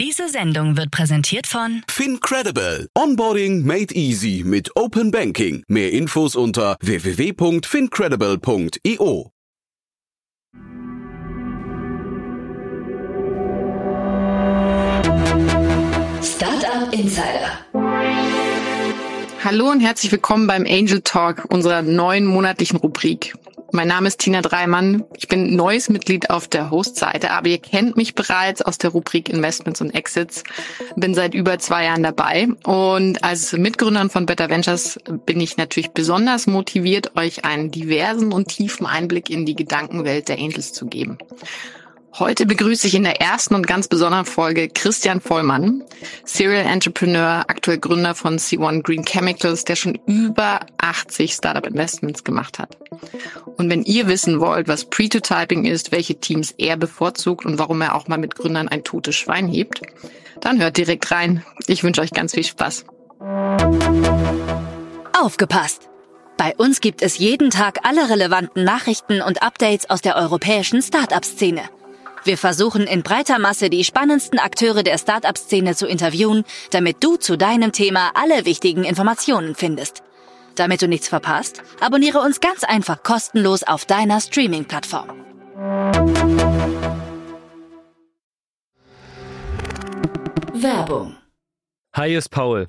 Diese Sendung wird präsentiert von FinCredible. Onboarding made easy mit Open Banking. Mehr Infos unter www.fincredible.io. Startup Insider. Hallo und herzlich willkommen beim Angel Talk, unserer neuen monatlichen Rubrik. Mein Name ist Tina Dreimann. Ich bin neues Mitglied auf der Host-Seite, aber ihr kennt mich bereits aus der Rubrik Investments und Exits. Bin seit über zwei Jahren dabei und als Mitgründerin von Better Ventures bin ich natürlich besonders motiviert, euch einen diversen und tiefen Einblick in die Gedankenwelt der Angels zu geben. Heute begrüße ich in der ersten und ganz besonderen Folge Christian Vollmann, Serial Entrepreneur, aktuell Gründer von C1 Green Chemicals, der schon über 80 Startup Investments gemacht hat. Und wenn ihr wissen wollt, was Pre-to-Typing ist, welche Teams er bevorzugt und warum er auch mal mit Gründern ein totes Schwein hebt, dann hört direkt rein. Ich wünsche euch ganz viel Spaß. Aufgepasst! Bei uns gibt es jeden Tag alle relevanten Nachrichten und Updates aus der europäischen Startup-Szene. Wir versuchen in breiter Masse die spannendsten Akteure der Startup-Szene zu interviewen, damit du zu deinem Thema alle wichtigen Informationen findest. Damit du nichts verpasst, abonniere uns ganz einfach kostenlos auf deiner Streaming-Plattform. Werbung. Hi, hier ist Paul,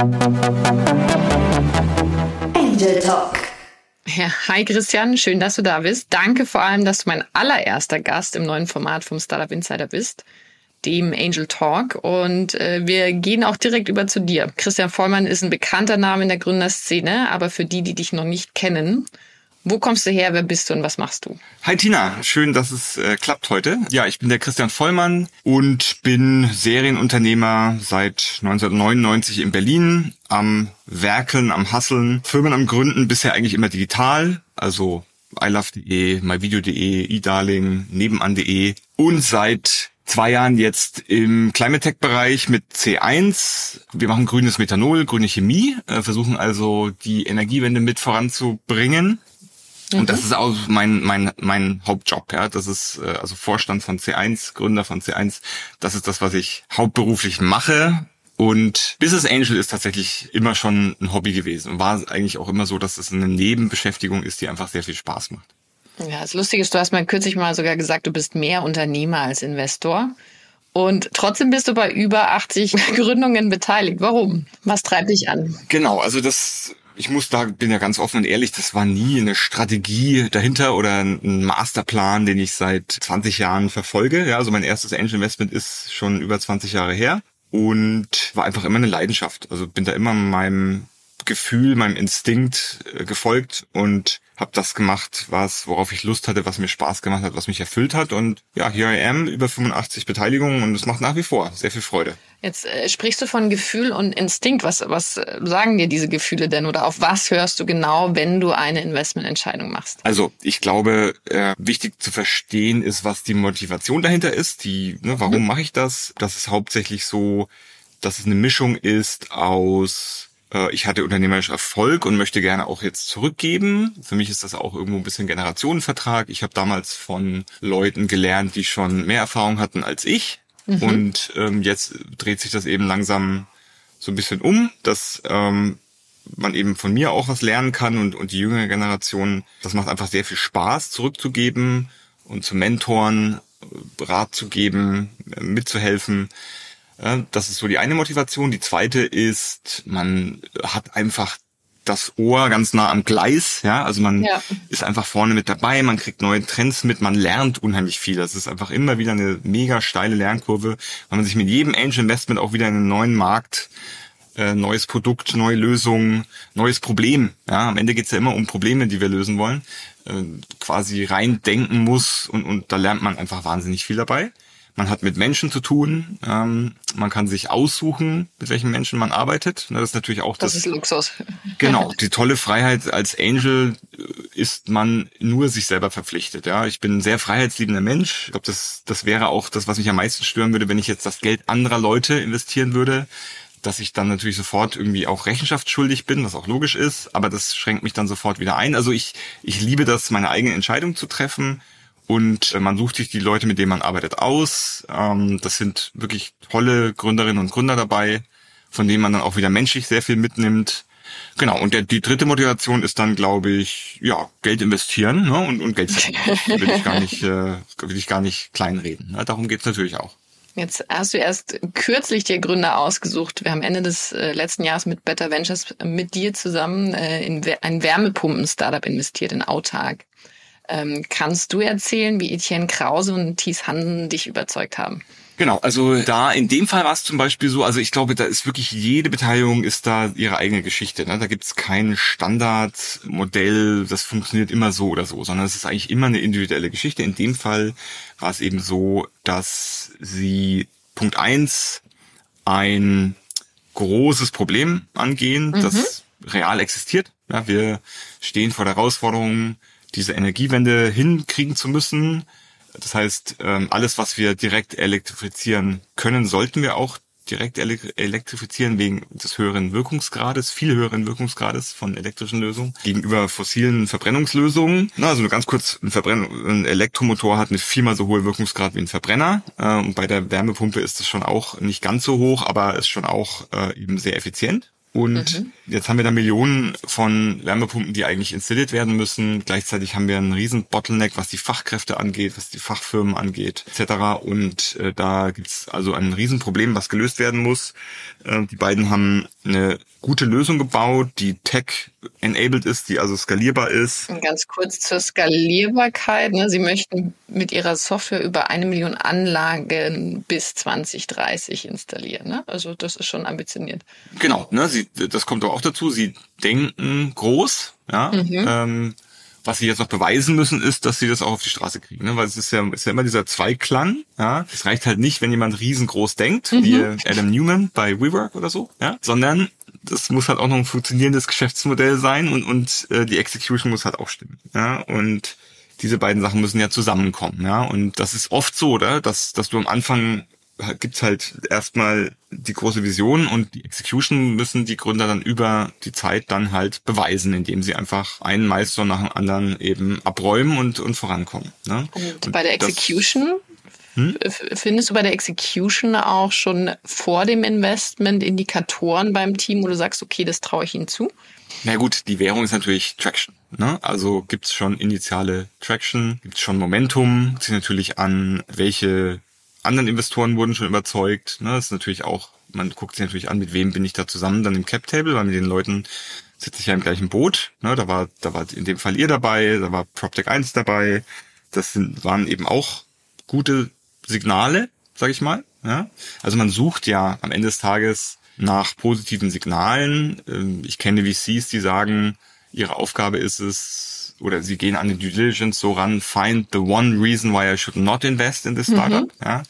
Angel Talk. Ja, hi Christian, schön, dass du da bist. Danke vor allem, dass du mein allererster Gast im neuen Format vom Startup Insider bist, dem Angel Talk. Und äh, wir gehen auch direkt über zu dir. Christian Vollmann ist ein bekannter Name in der Gründerszene, aber für die, die dich noch nicht kennen, wo kommst du her, wer bist du und was machst du? Hi Tina, schön, dass es äh, klappt heute. Ja, ich bin der Christian Vollmann und bin Serienunternehmer seit 1999 in Berlin, am Werkeln, am Hasseln, Firmen am Gründen, bisher eigentlich immer digital, also ilove.de, myvideo.de, eDarling, nebenan.de und seit zwei Jahren jetzt im Climate Tech Bereich mit C1. Wir machen grünes Methanol, grüne Chemie, äh, versuchen also die Energiewende mit voranzubringen. Und das ist auch mein, mein, mein Hauptjob, ja. Das ist äh, also Vorstand von C1, Gründer von C1. Das ist das, was ich hauptberuflich mache. Und Business Angel ist tatsächlich immer schon ein Hobby gewesen und war eigentlich auch immer so, dass es eine Nebenbeschäftigung ist, die einfach sehr viel Spaß macht. Ja, das Lustige ist, du hast mir kürzlich mal sogar gesagt, du bist mehr Unternehmer als Investor. Und trotzdem bist du bei über 80 Gründungen beteiligt. Warum? Was treibt dich an? Genau, also das ich muss da, bin ja ganz offen und ehrlich, das war nie eine Strategie dahinter oder ein Masterplan, den ich seit 20 Jahren verfolge. Ja, also mein erstes Angel Investment ist schon über 20 Jahre her und war einfach immer eine Leidenschaft. Also bin da immer meinem Gefühl, meinem Instinkt äh, gefolgt und habe das gemacht, was worauf ich Lust hatte, was mir Spaß gemacht hat, was mich erfüllt hat und ja, here I am, über 85 Beteiligungen und es macht nach wie vor sehr viel Freude. Jetzt äh, sprichst du von Gefühl und Instinkt. Was, was äh, sagen dir diese Gefühle denn oder auf was hörst du genau, wenn du eine Investmententscheidung machst? Also ich glaube, äh, wichtig zu verstehen ist, was die Motivation dahinter ist. Die, ne, warum mhm. mache ich das? Das ist hauptsächlich so, dass es eine Mischung ist aus ich hatte unternehmerisch Erfolg und möchte gerne auch jetzt zurückgeben. Für mich ist das auch irgendwo ein bisschen Generationenvertrag. Ich habe damals von Leuten gelernt, die schon mehr Erfahrung hatten als ich. Mhm. Und ähm, jetzt dreht sich das eben langsam so ein bisschen um, dass ähm, man eben von mir auch was lernen kann und, und die jüngere Generation, das macht einfach sehr viel Spaß, zurückzugeben und zu mentoren, Rat zu geben, mitzuhelfen. Das ist so die eine Motivation. Die zweite ist, man hat einfach das Ohr ganz nah am Gleis, ja, also man ja. ist einfach vorne mit dabei, man kriegt neue Trends mit, man lernt unheimlich viel. Das ist einfach immer wieder eine mega steile Lernkurve, weil man sich mit jedem Angel Investment auch wieder in einen neuen Markt, äh, neues Produkt, neue Lösungen, neues Problem. Ja, am Ende geht's ja immer um Probleme, die wir lösen wollen, äh, quasi reindenken muss und, und da lernt man einfach wahnsinnig viel dabei. Man hat mit Menschen zu tun. Ähm, man kann sich aussuchen, mit welchen Menschen man arbeitet. Das ist natürlich auch das. Das ist Luxus. Genau. Die tolle Freiheit als Angel äh, ist man nur sich selber verpflichtet. Ja, ich bin ein sehr freiheitsliebender Mensch. Ich glaube, das, das wäre auch das, was mich am meisten stören würde, wenn ich jetzt das Geld anderer Leute investieren würde dass ich dann natürlich sofort irgendwie auch rechenschaftsschuldig bin, was auch logisch ist, aber das schränkt mich dann sofort wieder ein. Also ich, ich liebe das, meine eigene Entscheidung zu treffen und äh, man sucht sich die Leute, mit denen man arbeitet, aus. Ähm, das sind wirklich tolle Gründerinnen und Gründer dabei, von denen man dann auch wieder menschlich sehr viel mitnimmt. Genau, und der, die dritte Motivation ist dann, glaube ich, ja, Geld investieren ne, und, und Geld verdienen. will ich gar nicht, äh, will ich gar nicht kleinreden. Ne? Darum geht's natürlich auch. Jetzt hast du erst kürzlich dir Gründer ausgesucht. Wir haben Ende des äh, letzten Jahres mit Better Ventures mit dir zusammen äh, in ein Wärmepumpen-Startup investiert, in Autark. Ähm, kannst du erzählen, wie Etienne Krause und Thies Hansen dich überzeugt haben? Genau, also da in dem Fall war es zum Beispiel so, also ich glaube, da ist wirklich jede Beteiligung ist da ihre eigene Geschichte. Ne? Da gibt es kein Standardmodell, das funktioniert immer so oder so, sondern es ist eigentlich immer eine individuelle Geschichte. In dem Fall war es eben so, dass sie Punkt eins ein großes Problem angehen, mhm. das real existiert. Ja, wir stehen vor der Herausforderung, diese Energiewende hinkriegen zu müssen. Das heißt, ähm, alles, was wir direkt elektrifizieren können, sollten wir auch direkt elektrifizieren wegen des höheren Wirkungsgrades, viel höheren Wirkungsgrades von elektrischen Lösungen gegenüber fossilen Verbrennungslösungen. Na, also nur ganz kurz, ein, Verbrenn ein Elektromotor hat eine viermal so hohe Wirkungsgrad wie ein Verbrenner. Äh, und bei der Wärmepumpe ist es schon auch nicht ganz so hoch, aber ist schon auch äh, eben sehr effizient. Und mhm. jetzt haben wir da Millionen von Wärmepumpen, die eigentlich installiert werden müssen. Gleichzeitig haben wir einen riesen Bottleneck, was die Fachkräfte angeht, was die Fachfirmen angeht, etc. Und äh, da gibt's also ein Riesenproblem, was gelöst werden muss. Äh, die beiden haben eine gute Lösung gebaut, die tech-enabled ist, die also skalierbar ist. Und ganz kurz zur Skalierbarkeit. Ne? Sie möchten mit Ihrer Software über eine Million Anlagen bis 2030 installieren. Ne? Also das ist schon ambitioniert. Genau, ne? Sie, das kommt auch dazu. Sie denken groß. Ja? Mhm. Ähm, was sie jetzt noch beweisen müssen, ist, dass sie das auch auf die Straße kriegen. Ne? Weil es ist ja, ist ja immer dieser Zweiklang. Ja? Es reicht halt nicht, wenn jemand riesengroß denkt, mhm. wie Adam Newman bei WeWork oder so, ja? sondern das muss halt auch noch ein funktionierendes Geschäftsmodell sein und, und äh, die Execution muss halt auch stimmen. Ja? Und diese beiden Sachen müssen ja zusammenkommen. Ja? Und das ist oft so, oder? Dass, dass du am Anfang gibt's halt erstmal die große Vision und die Execution müssen die Gründer dann über die Zeit dann halt beweisen, indem sie einfach einen Meister nach dem anderen eben abräumen und, und vorankommen. Ne? Und, und bei der Execution hm? Findest du bei der Execution auch schon vor dem Investment Indikatoren beim Team, wo du sagst, okay, das traue ich ihnen zu? Na gut, die Währung ist natürlich Traction. Ne? Also gibt's schon initiale Traction, gibt's schon Momentum, sieht natürlich an, welche anderen Investoren wurden schon überzeugt. Ne? Das ist natürlich auch, man guckt sich natürlich an, mit wem bin ich da zusammen dann im Cap Table, weil mit den Leuten sitze ich ja im gleichen Boot. Ne? Da war, da war in dem Fall ihr dabei, da war PropTech 1 dabei. Das sind, waren eben auch gute Signale, sag ich mal. Ja? Also man sucht ja am Ende des Tages nach positiven Signalen. Ähm, ich kenne VCs, die sagen, ihre Aufgabe ist es, oder sie gehen an die Due Diligence so ran, find the one reason why I should not invest in this mhm. startup. Mhm. Ja?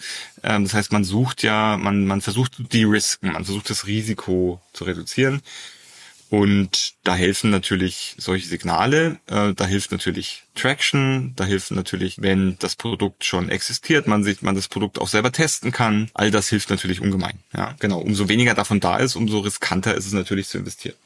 Ähm, das heißt, man sucht ja, man, man versucht zu de-risken, man versucht das Risiko zu reduzieren. Und da helfen natürlich solche Signale, äh, da hilft natürlich Traction, da hilft natürlich, wenn das Produkt schon existiert, man sich, man das Produkt auch selber testen kann. All das hilft natürlich ungemein. Ja, genau. Umso weniger davon da ist, umso riskanter ist es natürlich zu investieren.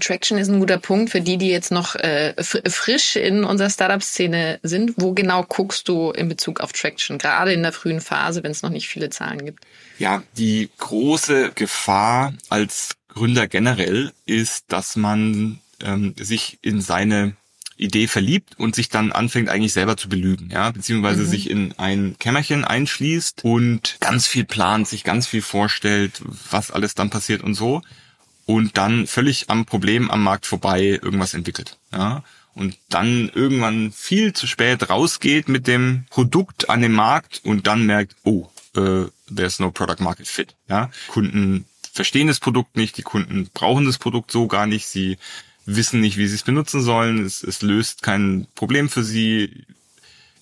Traction ist ein guter Punkt für die, die jetzt noch äh, frisch in unserer Startup-Szene sind. Wo genau guckst du in Bezug auf Traction, gerade in der frühen Phase, wenn es noch nicht viele Zahlen gibt? Ja, die große Gefahr als Gründer generell ist, dass man ähm, sich in seine Idee verliebt und sich dann anfängt eigentlich selber zu belügen, ja, beziehungsweise mhm. sich in ein Kämmerchen einschließt und ganz viel plant, sich ganz viel vorstellt, was alles dann passiert und so und dann völlig am Problem am Markt vorbei irgendwas entwickelt. Ja? Und dann irgendwann viel zu spät rausgeht mit dem Produkt an den Markt und dann merkt, oh, äh, there's no product market fit. Ja? Kunden verstehen das Produkt nicht, die Kunden brauchen das Produkt so gar nicht, sie wissen nicht, wie sie es benutzen sollen, es, es löst kein Problem für sie,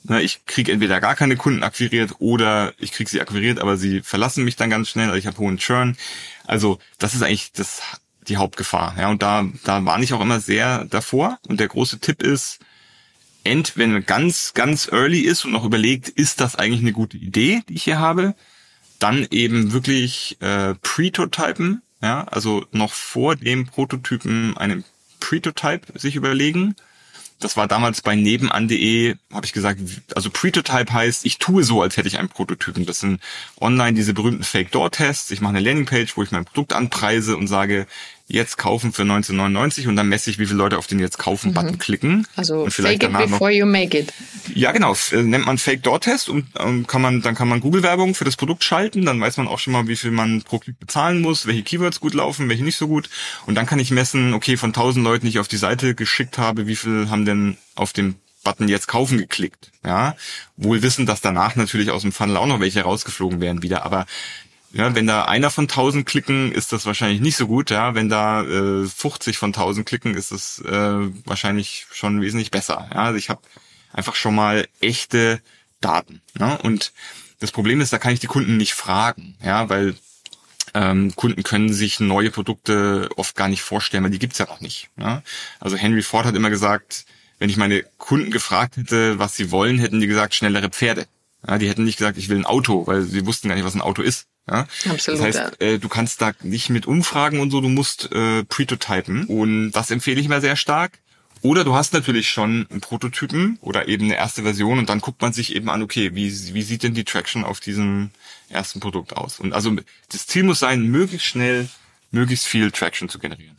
ich kriege entweder gar keine Kunden akquiriert oder ich kriege sie akquiriert, aber sie verlassen mich dann ganz schnell, also ich habe hohen Churn. Also das ist eigentlich das die Hauptgefahr. Ja, und da, da warne ich auch immer sehr davor. Und der große Tipp ist, end, wenn man ganz, ganz early ist und noch überlegt, ist das eigentlich eine gute Idee, die ich hier habe, dann eben wirklich äh, Pretotypen, ja, also noch vor dem Prototypen einen Pretotype sich überlegen. Das war damals bei nebenan.de, habe ich gesagt, also Pretotype heißt, ich tue so, als hätte ich einen Prototypen. Das sind online diese berühmten Fake-Door-Tests. Ich mache eine Landingpage, wo ich mein Produkt anpreise und sage, jetzt kaufen für 1999 und dann messe ich, wie viele Leute auf den jetzt kaufen Button mhm. klicken. Also und vielleicht fake it before noch, you make it. Ja, genau. Äh, nennt man Fake Door Test und ähm, kann man dann kann man Google Werbung für das Produkt schalten, dann weiß man auch schon mal, wie viel man pro Klick bezahlen muss, welche Keywords gut laufen, welche nicht so gut und dann kann ich messen, okay, von 1000 Leuten, die ich auf die Seite geschickt habe, wie viel haben denn auf dem Button jetzt kaufen geklickt, ja, wohl wissen, dass danach natürlich aus dem Funnel auch noch welche rausgeflogen werden wieder, aber ja, wenn da einer von 1000 klicken, ist das wahrscheinlich nicht so gut. Ja, wenn da äh, 50 von 1000 klicken, ist es äh, wahrscheinlich schon wesentlich besser. Ja, also ich habe einfach schon mal echte Daten. Ne? Und das Problem ist, da kann ich die Kunden nicht fragen, ja, weil ähm, Kunden können sich neue Produkte oft gar nicht vorstellen, weil die gibt's ja noch nicht. Ja? Also Henry Ford hat immer gesagt, wenn ich meine Kunden gefragt hätte, was sie wollen, hätten die gesagt, schnellere Pferde. Ja, die hätten nicht gesagt, ich will ein Auto, weil sie wussten gar nicht, was ein Auto ist. Ja? Absolut. Das heißt, äh, du kannst da nicht mit umfragen und so, du musst äh, pretotypen. Und das empfehle ich mir sehr stark. Oder du hast natürlich schon einen Prototypen oder eben eine erste Version und dann guckt man sich eben an, okay, wie, wie sieht denn die Traction auf diesem ersten Produkt aus? Und also das Ziel muss sein, möglichst schnell, möglichst viel Traction zu generieren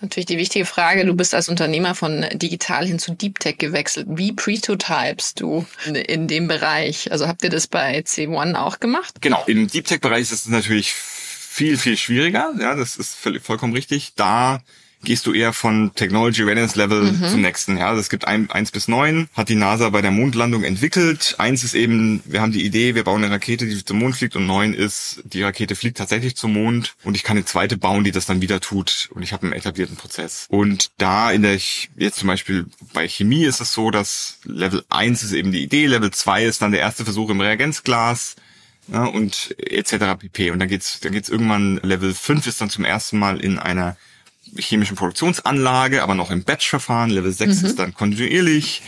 natürlich die wichtige Frage. Du bist als Unternehmer von digital hin zu Deep Tech gewechselt. Wie prototypest du in dem Bereich? Also habt ihr das bei C1 auch gemacht? Genau. Im Deep Tech Bereich ist es natürlich viel, viel schwieriger. Ja, das ist vollkommen richtig. Da gehst du eher von Technology Readiness Level mhm. zum nächsten. Ja, also es gibt ein, eins bis neun, hat die NASA bei der Mondlandung entwickelt. Eins ist eben, wir haben die Idee, wir bauen eine Rakete, die zum Mond fliegt und neun ist, die Rakete fliegt tatsächlich zum Mond und ich kann eine zweite bauen, die das dann wieder tut und ich habe einen etablierten Prozess. Und da in der, jetzt zum Beispiel bei Chemie ist es so, dass Level eins ist eben die Idee, Level zwei ist dann der erste Versuch im Reagenzglas, ja, und etc. pp. Und dann geht's, dann geht's irgendwann Level 5 ist dann zum ersten Mal in einer chemischen Produktionsanlage, aber noch im Batch-Verfahren. Level 6 mhm. ist dann kontinuierlich.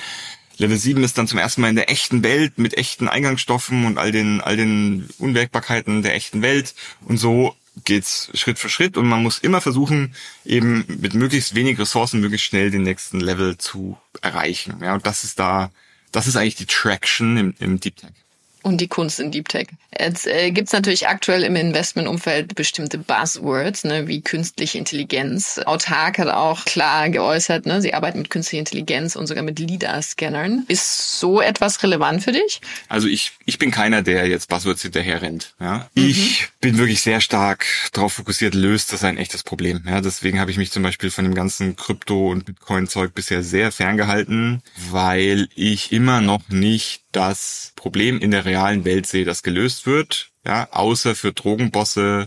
Level 7 ist dann zum ersten Mal in der echten Welt mit echten Eingangsstoffen und all den, all den Unwägbarkeiten der echten Welt. Und so geht's Schritt für Schritt und man muss immer versuchen, eben mit möglichst wenig Ressourcen möglichst schnell den nächsten Level zu erreichen. Ja, und das ist da, das ist eigentlich die Traction im, im Deep Tech und die Kunst in Deep Tech. Jetzt äh, gibt natürlich aktuell im Investmentumfeld bestimmte Buzzwords, ne, wie künstliche Intelligenz. Autark hat auch klar geäußert, ne, sie arbeiten mit künstlicher Intelligenz und sogar mit LIDAR-Scannern. Ist so etwas relevant für dich? Also ich, ich bin keiner, der jetzt Buzzwords hinterher rennt. Ja? Mhm. Ich bin wirklich sehr stark darauf fokussiert, löst das ein echtes Problem. Ja? Deswegen habe ich mich zum Beispiel von dem ganzen Krypto- und Bitcoin-Zeug bisher sehr ferngehalten, weil ich immer noch nicht das Problem in der realen Welt sehe, das gelöst wird. Ja, außer für Drogenbosse,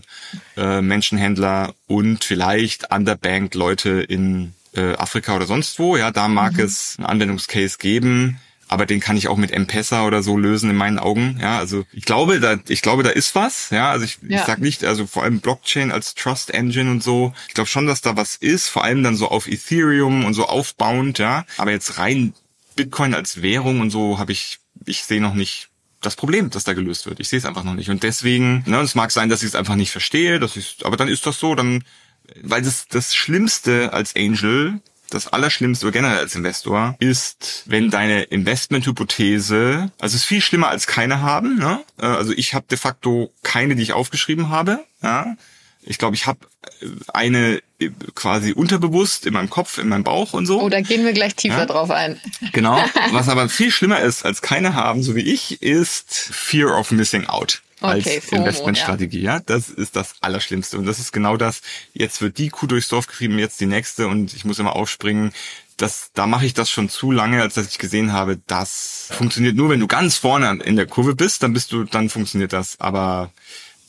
äh, Menschenhändler und vielleicht underbanked Leute in äh, Afrika oder sonst wo. Ja, da mag mhm. es einen Anwendungscase geben, aber den kann ich auch mit M-Pesa oder so lösen in meinen Augen. Ja, also ich glaube, da ich glaube, da ist was. Ja, also ich, ja. ich sag nicht, also vor allem Blockchain als Trust Engine und so. Ich glaube schon, dass da was ist, vor allem dann so auf Ethereum und so aufbauend. Ja, aber jetzt rein Bitcoin als Währung und so habe ich ich sehe noch nicht das Problem, das da gelöst wird. Ich sehe es einfach noch nicht. Und deswegen, ne, es mag sein, dass ich es einfach nicht verstehe, dass ich, aber dann ist das so, dann, weil das, das Schlimmste als Angel, das Allerschlimmste oder generell als Investor ist, wenn deine Investmenthypothese, also es ist viel schlimmer als keine haben, ne? Äh, also ich habe de facto keine, die ich aufgeschrieben habe, ja ich glaube, ich habe äh, eine quasi unterbewusst in meinem Kopf, in meinem Bauch und so. Oh, da gehen wir gleich tiefer ja? drauf ein. Genau. Was aber viel schlimmer ist als keine haben, so wie ich, ist Fear of Missing Out. Als okay, FOMO, Investmentstrategie, ja. ja. Das ist das Allerschlimmste. Und das ist genau das. Jetzt wird die Kuh durchs Dorf getrieben, jetzt die nächste und ich muss immer aufspringen. Das, da mache ich das schon zu lange, als dass ich gesehen habe, das funktioniert nur, wenn du ganz vorne in der Kurve bist, dann bist du, dann funktioniert das. Aber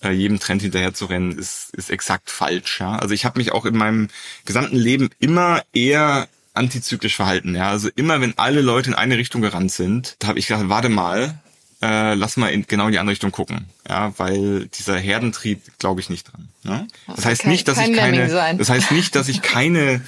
äh, jedem Trend hinterher zu rennen, ist, ist exakt falsch. Ja? Also ich habe mich auch in meinem gesamten Leben immer eher antizyklisch verhalten. Ja, also immer wenn alle Leute in eine Richtung gerannt sind, da habe ich gedacht, warte mal, äh, lass mal in genau in die andere Richtung gucken. Ja, weil dieser Herdentrieb glaube ich nicht dran. Ne? Das heißt Kein- nicht, dass kein ich keine, das heißt nicht, dass ich keine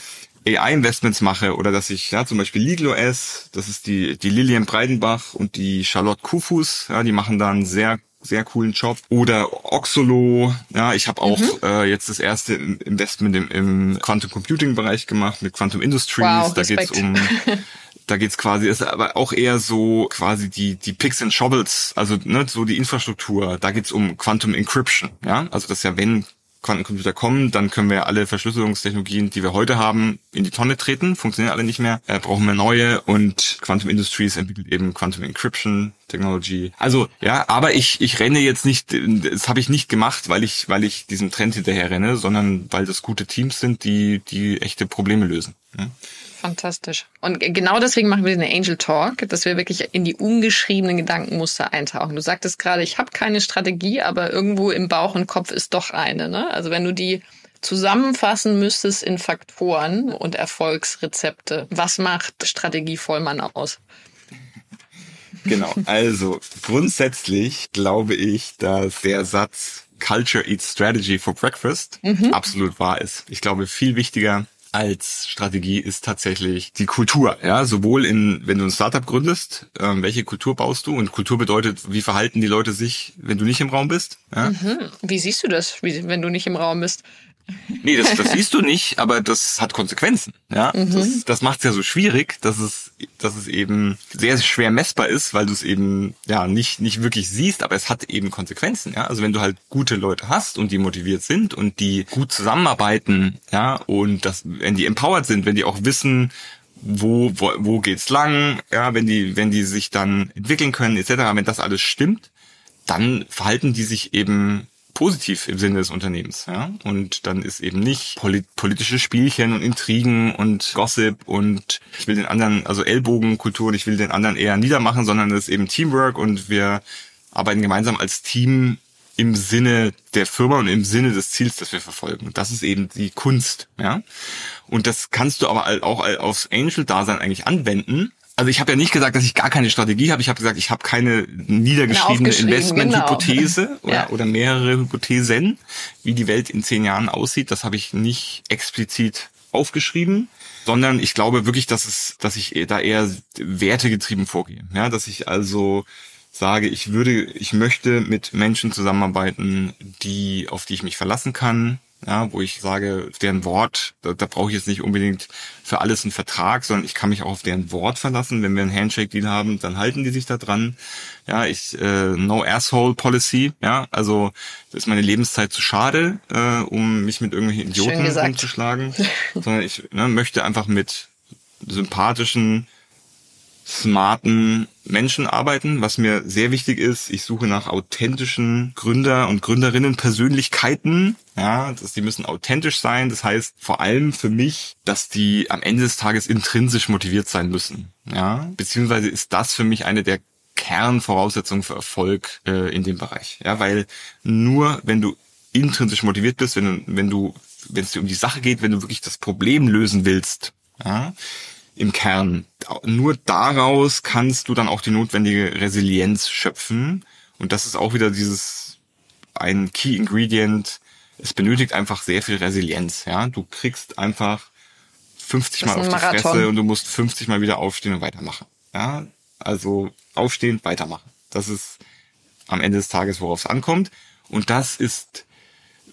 AI-Investments mache oder dass ich ja zum Beispiel LegalOS, das ist die die Lilian Breidenbach und die Charlotte Kufus, ja, die machen da einen sehr sehr coolen Job oder Oxolo, ja, ich habe auch Mhm. äh, jetzt das erste Investment im, im Quantum Computing Bereich gemacht mit Quantum Industries, Wow, da geht's Respekt. um da geht's quasi, ist aber auch eher so quasi die, die Picks and Shovels, also ne, so die Infrastruktur. Da geht's um Quantum Encryption, ja. Also das ist ja, wenn Quantencomputer kommen, dann können wir alle Verschlüsselungstechnologien, die wir heute haben, in die Tonne treten, funktionieren alle nicht mehr, äh, brauchen wir neue und Quantum Industries entwickelt eben Quantum Encryption Technology. Also ja, aber ich ich renne jetzt nicht, das habe ich nicht gemacht, weil ich weil ich diesem Trend hinterher renne, sondern weil das gute Teams sind, die die echte Probleme lösen. Ja? Fantastisch. Und genau deswegen machen wir den Angel Talk, dass wir wirklich in die ungeschriebenen Gedankenmuster eintauchen. Du sagtest gerade, ich habe keine Strategie, aber irgendwo im Bauch und Kopf ist doch eine. Ne? Also wenn du die zusammenfassen müsstest in Faktoren und Erfolgsrezepte, was macht Strategievollmann aus? Genau, also grundsätzlich glaube ich, dass der Satz Culture eats Strategy for Breakfast absolut wahr ist. Ich glaube, viel wichtiger als Strategie ist tatsächlich die Kultur. Ja, sowohl in, wenn du ein Startup gründest, ähm, welche Kultur baust du? Und Kultur bedeutet, wie verhalten die Leute sich, wenn du nicht im Raum bist? Ja? Wie siehst du das, wie, wenn du nicht im Raum bist? Nee, das, das siehst du nicht, aber das hat Konsequenzen. Ja, das, das macht es ja so schwierig, dass es, dass es eben sehr schwer messbar ist, weil du es eben ja nicht nicht wirklich siehst, aber es hat eben Konsequenzen. Ja, also wenn du halt gute Leute hast und die motiviert sind und die gut zusammenarbeiten, ja, und das, wenn die empowered sind, wenn die auch wissen, wo, wo, wo geht's lang, ja, wenn die, wenn die sich dann entwickeln können, etc., wenn das alles stimmt, dann verhalten die sich eben positiv im Sinne des Unternehmens, ja. Und dann ist eben nicht polit politische Spielchen und Intrigen und Gossip und ich will den anderen, also Ellbogenkultur und ich will den anderen eher niedermachen, sondern es ist eben Teamwork und wir arbeiten gemeinsam als Team im Sinne der Firma und im Sinne des Ziels, das wir verfolgen. Und das ist eben die Kunst, ja. Und das kannst du aber auch aufs Angel-Dasein eigentlich anwenden. Also ich habe ja nicht gesagt, dass ich gar keine Strategie habe. Ich habe gesagt, ich habe keine niedergeschriebene aufgeschrieben, Investment-Hypothese oder, Ja. oder mehrere Hypothesen, wie die Welt in zehn Jahren aussieht. Das habe ich nicht explizit aufgeschrieben, sondern ich glaube wirklich, dass es, dass ich da eher wertegetrieben vorgehe. Ja, dass ich also sage, ich würde, ich möchte mit Menschen zusammenarbeiten, die, auf die ich mich verlassen kann, ja, wo ich sage, deren Wort, da, da brauche ich jetzt nicht unbedingt für alles einen Vertrag, sondern ich kann mich auch auf deren Wort verlassen. Wenn wir einen Handshake-Deal haben, dann halten die sich da dran. Ja, ich äh, No Asshole Policy, ja, also ist meine Lebenszeit zu schade, äh, um mich mit irgendwelchen Idioten gesagt. rumzuschlagen, sondern ich ne, möchte einfach mit sympathischen, smarten Menschen arbeiten, was mir sehr wichtig ist. Ich suche nach authentischen Gründer und Gründerinnen Persönlichkeiten. Ja, dass die müssen authentisch sein. Das heißt vor allem für mich, dass die am Ende des Tages intrinsisch motiviert sein müssen. Ja, beziehungsweise ist das für mich eine der Kernvoraussetzungen für Erfolg äh, in dem Bereich. Ja, weil nur wenn du intrinsisch motiviert bist, wenn du, wenn du, wenn es dir um die Sache geht, wenn du wirklich das Problem lösen willst, ja, im Kern. Nur daraus kannst du dann auch die notwendige Resilienz schöpfen. Und das ist auch wieder dieses ein Key Ingredient. Es benötigt einfach sehr viel Resilienz. Ja, du kriegst einfach 50 Das Mal auf die Marathon. Fresse und du musst 50 Mal wieder aufstehen und weitermachen. Ja, also aufstehen, weitermachen. Das ist am Ende des Tages, worauf es ankommt. Und das ist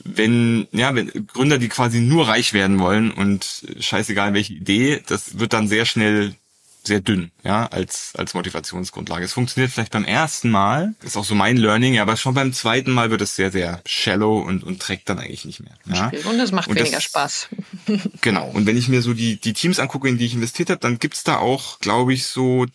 wenn, ja, wenn Gründer, die quasi nur reich werden wollen und scheißegal welche Idee, das wird dann sehr schnell sehr dünn, ja, als, als Motivationsgrundlage. Es funktioniert vielleicht beim ersten Mal, ist auch so mein Learning, ja, aber schon beim zweiten Mal wird es sehr, sehr shallow und, und trägt dann eigentlich nicht mehr. Ja. Und das macht Und weniger das- Spaß. Genau. Und wenn ich mir so die, die Teams angucke, in die ich investiert habe, dann gibt's da auch, glaube ich, so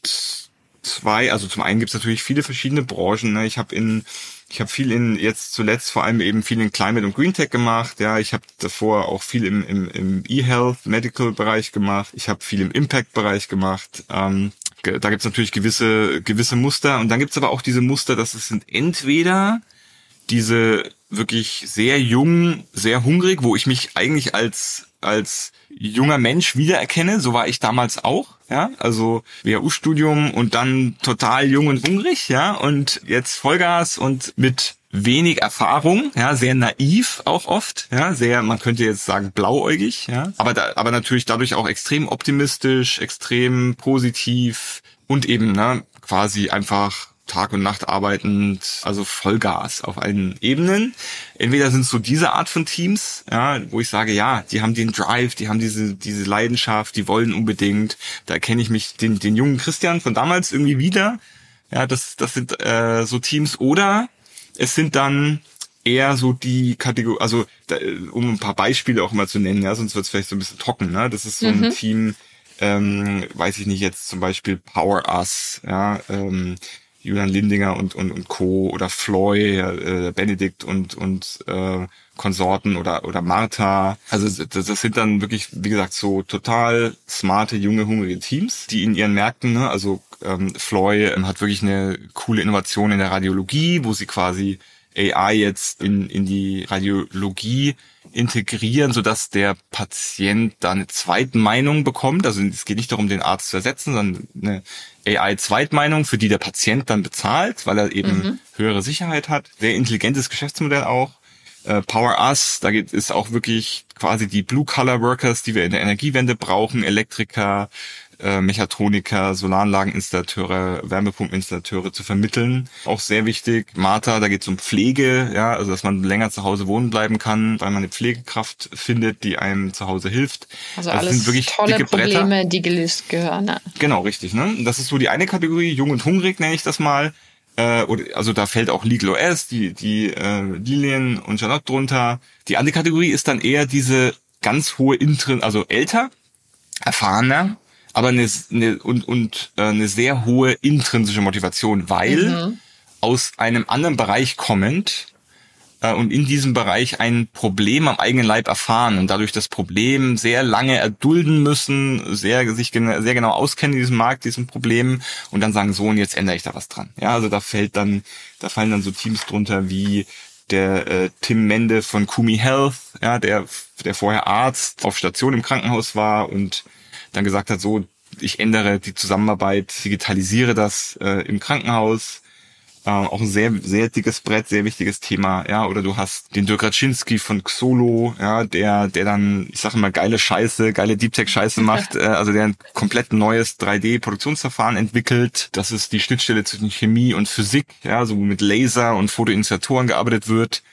zwei, also zum einen gibt's natürlich viele verschiedene Branchen. Ne? Ich habe in ich habe viel in jetzt zuletzt vor allem eben viel in Climate und Green Tech gemacht. Ja, ich habe davor auch viel im, im, im E-Health Medical Bereich gemacht. Ich habe viel im Impact Bereich gemacht. Ähm, da gibt's natürlich gewisse gewisse Muster und dann gibt's aber auch diese Muster, dass es sind entweder diese wirklich sehr jung, sehr hungrig, wo ich mich eigentlich als als junger Mensch wiedererkenne. So war ich damals auch, ja. Also WHU-Studium und dann total jung und hungrig, ja. Und jetzt Vollgas und mit wenig Erfahrung, ja, sehr naiv auch oft, ja, sehr, man könnte jetzt sagen blauäugig, ja, aber da, aber natürlich dadurch auch extrem optimistisch, extrem positiv und eben, ne, quasi einfach Tag und Nacht arbeitend, also Vollgas auf allen Ebenen. Entweder sind es so diese Art von Teams, ja, wo ich sage, ja, die haben den Drive, die haben diese diese Leidenschaft, die wollen unbedingt. Da kenne ich mich den den jungen Christian von damals irgendwie wieder. Ja, das das sind äh, so Teams oder es sind dann eher so die Kategorie, also da, um ein paar Beispiele auch mal zu nennen, ja, sonst wird es vielleicht so ein bisschen trocken, ne? Das ist so mhm. ein Team, ähm, weiß ich nicht, jetzt zum Beispiel Power Us, ja, ähm, Julian Lindinger und, und, und Co. oder Floy, äh, Benedikt und, und äh, Konsorten oder, oder Martha. Also das, das sind dann wirklich, wie gesagt, so total smarte, junge, hungrige Teams, die in ihren Märkten, ne, also ähm, Floy ähm, hat wirklich eine coole Innovation in der Radiologie, wo sie quasi AI jetzt in, in die Radiologie integrieren, so dass der Patient da eine Zweitmeinung bekommt. Also es geht nicht darum, den Arzt zu ersetzen, sondern eine AI-Zweitmeinung, für die der Patient dann bezahlt, weil er eben mhm. höhere Sicherheit hat. Sehr intelligentes Geschäftsmodell auch. Äh, Power Us, da geht ist auch wirklich quasi die Blue-Collar-Workers, die wir in der Energiewende brauchen, Elektriker, äh, Mechatroniker, Solaranlageninstallateure, Wärmepumpeninstallateure zu vermitteln. Auch sehr wichtig. Martha, da geht es um Pflege, ja, also dass man länger zu Hause wohnen bleiben kann, weil man eine Pflegekraft findet, die einem zu Hause hilft. Also, also alles wirklich tolle dicke Probleme, Bretter. die gelöst gehören. Ne? Genau, richtig. Ne? Das ist so die eine Kategorie, jung und hungrig nenne ich das mal. Äh, also da fällt auch Legal OS, die, die äh, Lilien und Charlotte drunter. Die andere Kategorie ist dann eher diese ganz hohe Intrin, also älter, erfahrener, aber eine, eine und, und äh, eine sehr hohe intrinsische Motivation, weil mhm. aus einem anderen Bereich kommend äh, und in diesem Bereich ein Problem am eigenen Leib erfahren und dadurch das Problem sehr lange erdulden müssen, sehr sich gen sehr genau auskennen in diesem Markt, diesem Problem und dann sagen so und jetzt ändere ich da was dran. Ja, also da fällt dann, da fallen dann so Teams drunter wie der äh, Tim Mende von Kumi Health, ja, der der vorher Arzt auf Station im Krankenhaus war und dann gesagt hat, so, ich ändere die Zusammenarbeit, digitalisiere das äh, im Krankenhaus. Äh, auch ein sehr, sehr dickes Brett, sehr wichtiges Thema, ja. Oder du hast den Dirk Raczynski von Xolo, ja, der, der dann, ich sage mal, geile Scheiße, geile Deep Tech Scheiße macht, äh, also der ein komplett neues 3D-Produktionsverfahren entwickelt. Das ist die Schnittstelle zwischen Chemie und Physik, ja, so mit Laser und Fotoinitiatoren gearbeitet wird.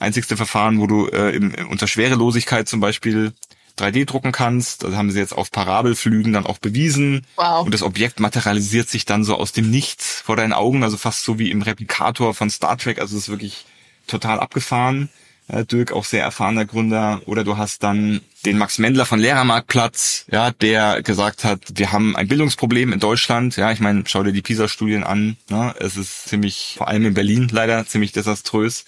einzigste Verfahren, wo du äh, im, unter Schwerelosigkeit zum Beispiel 3D drucken kannst. Das haben sie jetzt auf Parabelflügen dann auch bewiesen. Wow. Und das Objekt materialisiert sich dann so aus dem Nichts vor deinen Augen, also fast so wie im Replikator von Star Trek. Also es ist wirklich total abgefahren. Dirk, auch sehr erfahrener Gründer. Oder du hast dann den Max Mendler von Lehrermarktplatz, ja, der gesagt hat, wir haben ein Bildungsproblem in Deutschland. Ja, ich meine, schau dir die PISA-Studien an. Ne? Es ist ziemlich, vor allem in Berlin leider, ziemlich desaströs.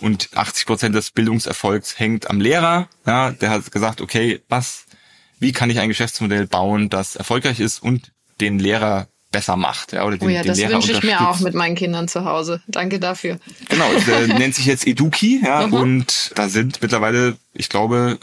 Und 80 Prozent des Bildungserfolgs hängt am Lehrer. Ja, der hat gesagt, okay, was, wie kann ich ein Geschäftsmodell bauen, das erfolgreich ist und den Lehrer besser macht. Ja, oder den, oh ja, den das Lehrer wünsche ich mir auch mit meinen Kindern zu Hause. Danke dafür. Genau, der nennt sich jetzt Eduki, ja, mhm. und da sind mittlerweile, ich glaube,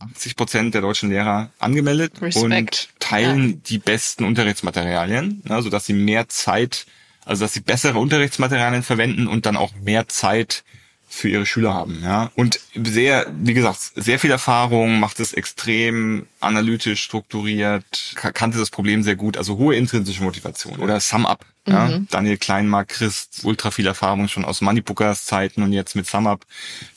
80 Prozent der deutschen Lehrer angemeldet Respekt. und teilen ja. die besten Unterrichtsmaterialien, ja, sodass sie mehr Zeit, also dass sie bessere Unterrichtsmaterialien verwenden und dann auch mehr Zeit für ihre Schüler haben, ja. Und sehr, wie gesagt, sehr viel Erfahrung, macht es extrem analytisch strukturiert, kannte das Problem sehr gut, also hohe intrinsische Motivation. Oder Sum-Up, ja, mhm. Daniel Kleinmark, Christ, ultra viel Erfahrung schon aus Moneybookers Zeiten und jetzt mit SumUp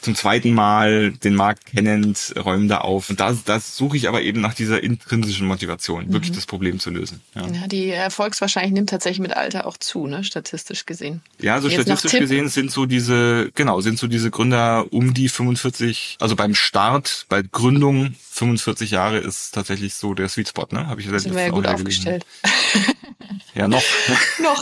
zum zweiten Mal den Markt kennend, räumen da auf. Und da das suche ich aber eben nach dieser intrinsischen Motivation, mhm. wirklich das Problem zu lösen. Ja. ja, die Erfolgswahrscheinlich nimmt tatsächlich mit Alter auch zu, ne, statistisch gesehen. Ja, so jetzt statistisch gesehen sind so diese, genau, sind so diese Gründer um die 45, also beim Start, bei Gründung 45 Jahre ist tatsächlich so der Sweet Spot, ne? Habe ich ja Sind wir ja gut aufgestellt. ja, noch. noch.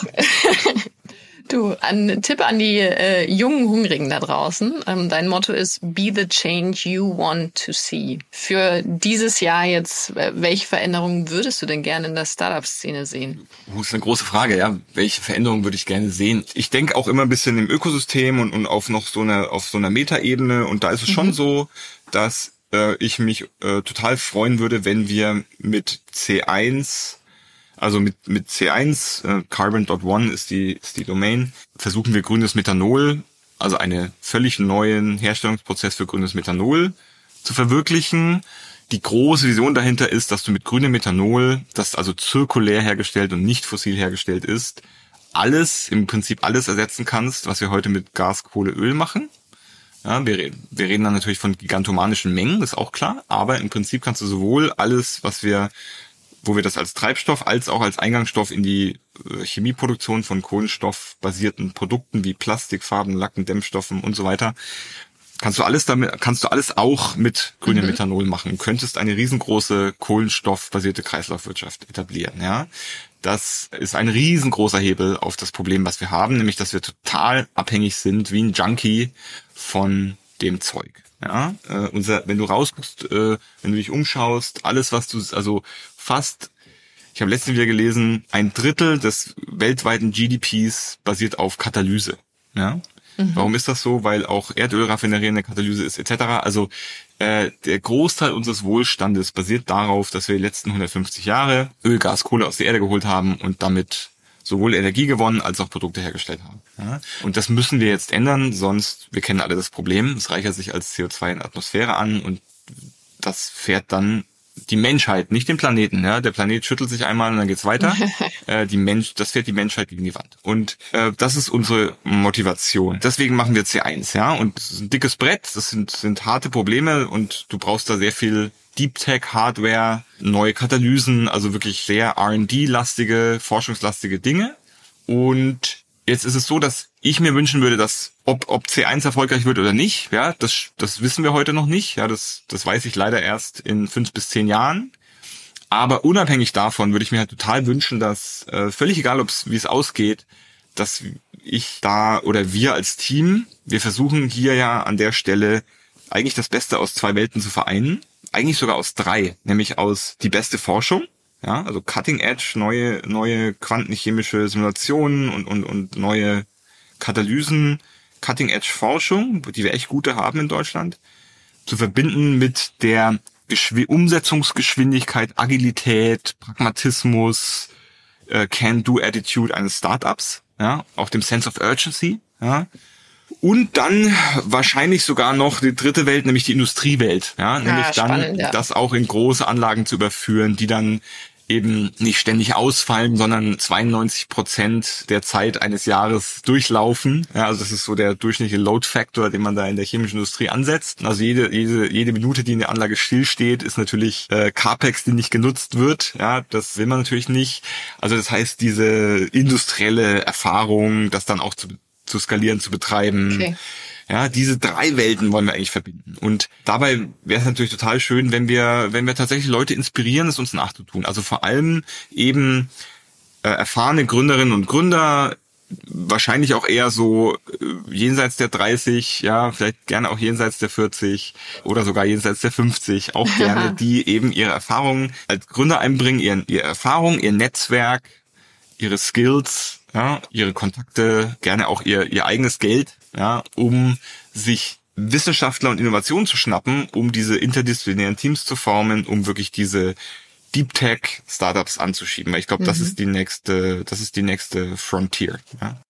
Du, ein Tipp an die äh, jungen Hungrigen da draußen. Ähm, dein Motto ist Be the change you want to see. Für dieses Jahr jetzt, äh, welche Veränderungen würdest du denn gerne in der Startup-Szene sehen? Das ist eine große Frage, ja. Welche Veränderungen würde ich gerne sehen? Ich denke auch immer ein bisschen im Ökosystem und, und auf noch so einer, auf so einer Metaebene. Und da ist es mhm. schon so, dass äh, ich mich äh, total freuen würde, wenn wir mit C1 also mit, mit C1, äh, Carbon.one ist die, ist die Domain, versuchen wir grünes Methanol, also einen völlig neuen Herstellungsprozess für grünes Methanol zu verwirklichen. Die große Vision dahinter ist, dass du mit grünem Methanol, das also zirkulär hergestellt und nicht fossil hergestellt ist, alles, im Prinzip alles ersetzen kannst, was wir heute mit Gas, Kohle, Öl machen. Ja, wir, wir reden dann natürlich von gigantomanischen Mengen, ist auch klar, aber im Prinzip kannst du sowohl alles, was wir wo wir das als Treibstoff als auch als Eingangsstoff in die äh, Chemieproduktion von kohlenstoffbasierten Produkten wie Plastik, Farben, Lacken, Dämmstoffen und so weiter kannst du alles damit, kannst du alles auch mit grünem mhm. Methanol machen. könntest eine riesengroße kohlenstoffbasierte Kreislaufwirtschaft etablieren, ja. Das ist ein riesengroßer Hebel auf das Problem, was wir haben, nämlich, dass wir total abhängig sind, wie ein Junkie von dem Zeug. Ja, äh, unser, wenn du rausguckst, äh, wenn du dich umschaust, alles was du, also fast, ich habe letztens wieder gelesen, ein Drittel des weltweiten GDPs basiert auf Katalyse. Ja, mhm. warum ist das so? Weil auch Erdölraffinerien eine Katalyse ist etc. Also äh, der Großteil unseres Wohlstandes basiert darauf, dass wir die letzten 150 Jahre Öl, Gas, Kohle aus der Erde geholt haben und damit sowohl Energie gewonnen als auch Produkte hergestellt haben. Ja? Und das müssen wir jetzt ändern, sonst, wir kennen alle das Problem, es reichert sich als CO2 in der Atmosphäre an und das fährt dann die Menschheit, nicht den Planeten. Ja? Der Planet schüttelt sich einmal und dann geht's weiter. äh, die Mensch, das fährt die Menschheit gegen die Wand. Und äh, das ist unsere Motivation. Deswegen machen wir C1, ja. Und das ist ein dickes Brett, das sind, sind harte Probleme und du brauchst da sehr viel Deep Tech Hardware, neue Katalysen, also wirklich sehr R&D-lastige, forschungslastige Dinge. Und jetzt ist es so, dass ich mir wünschen würde, dass ob, ob C1 erfolgreich wird oder nicht, ja, das, das wissen wir heute noch nicht. Ja, das, das weiß ich leider erst in fünf bis zehn Jahren. Aber unabhängig davon würde ich mir halt total wünschen, dass äh, völlig egal, ob's wie es ausgeht, dass ich da oder wir als Team, wir versuchen hier ja an der Stelle eigentlich das Beste aus zwei Welten zu vereinen eigentlich sogar aus drei, nämlich aus die beste Forschung, ja, also Cutting Edge, neue, neue quantenchemische Simulationen und, und, und neue Katalysen, Cutting Edge Forschung, die wir echt gute haben in Deutschland, zu verbinden mit der Geschw Umsetzungsgeschwindigkeit, Agilität, Pragmatismus, äh, Can-Do-Attitude eines Startups, ja, auch dem Sense of Urgency, ja, und dann wahrscheinlich sogar noch die dritte Welt, nämlich die Industriewelt. Ja, nämlich ja, dann ja. das auch in große Anlagen zu überführen, die dann eben nicht ständig ausfallen, sondern 92 Prozent der Zeit eines Jahres durchlaufen. Ja, also das ist so der durchschnittliche Load Factor, den man da in der chemischen Industrie ansetzt. Also jede, jede, jede Minute, die in der Anlage stillsteht, ist natürlich äh, CAPEX, die nicht genutzt wird. Ja, das will man natürlich nicht. Also das heißt, diese industrielle Erfahrung, das dann auch zu zu skalieren, zu betreiben. Okay. Ja, diese drei Welten wollen wir eigentlich verbinden. Und dabei wäre es natürlich total schön, wenn wir, wenn wir tatsächlich Leute inspirieren, es uns nachzutun. Also vor allem eben äh, erfahrene Gründerinnen und Gründer, wahrscheinlich auch eher so äh, jenseits der 30, ja, vielleicht gerne auch jenseits der 40 oder sogar jenseits der 50, auch gerne, die eben ihre Erfahrungen als Gründer einbringen, ihren, ihre Erfahrung, ihr Netzwerk, ihre Skills ja, ihre Kontakte, gerne auch ihr, ihr eigenes Geld, ja, um sich Wissenschaftler und Innovationen zu schnappen, um diese interdisziplinären Teams zu formen, um wirklich diese Deep Tech Startups anzuschieben. Weil ich glaube, mhm. das ist die nächste, das ist die nächste Frontier. Ja.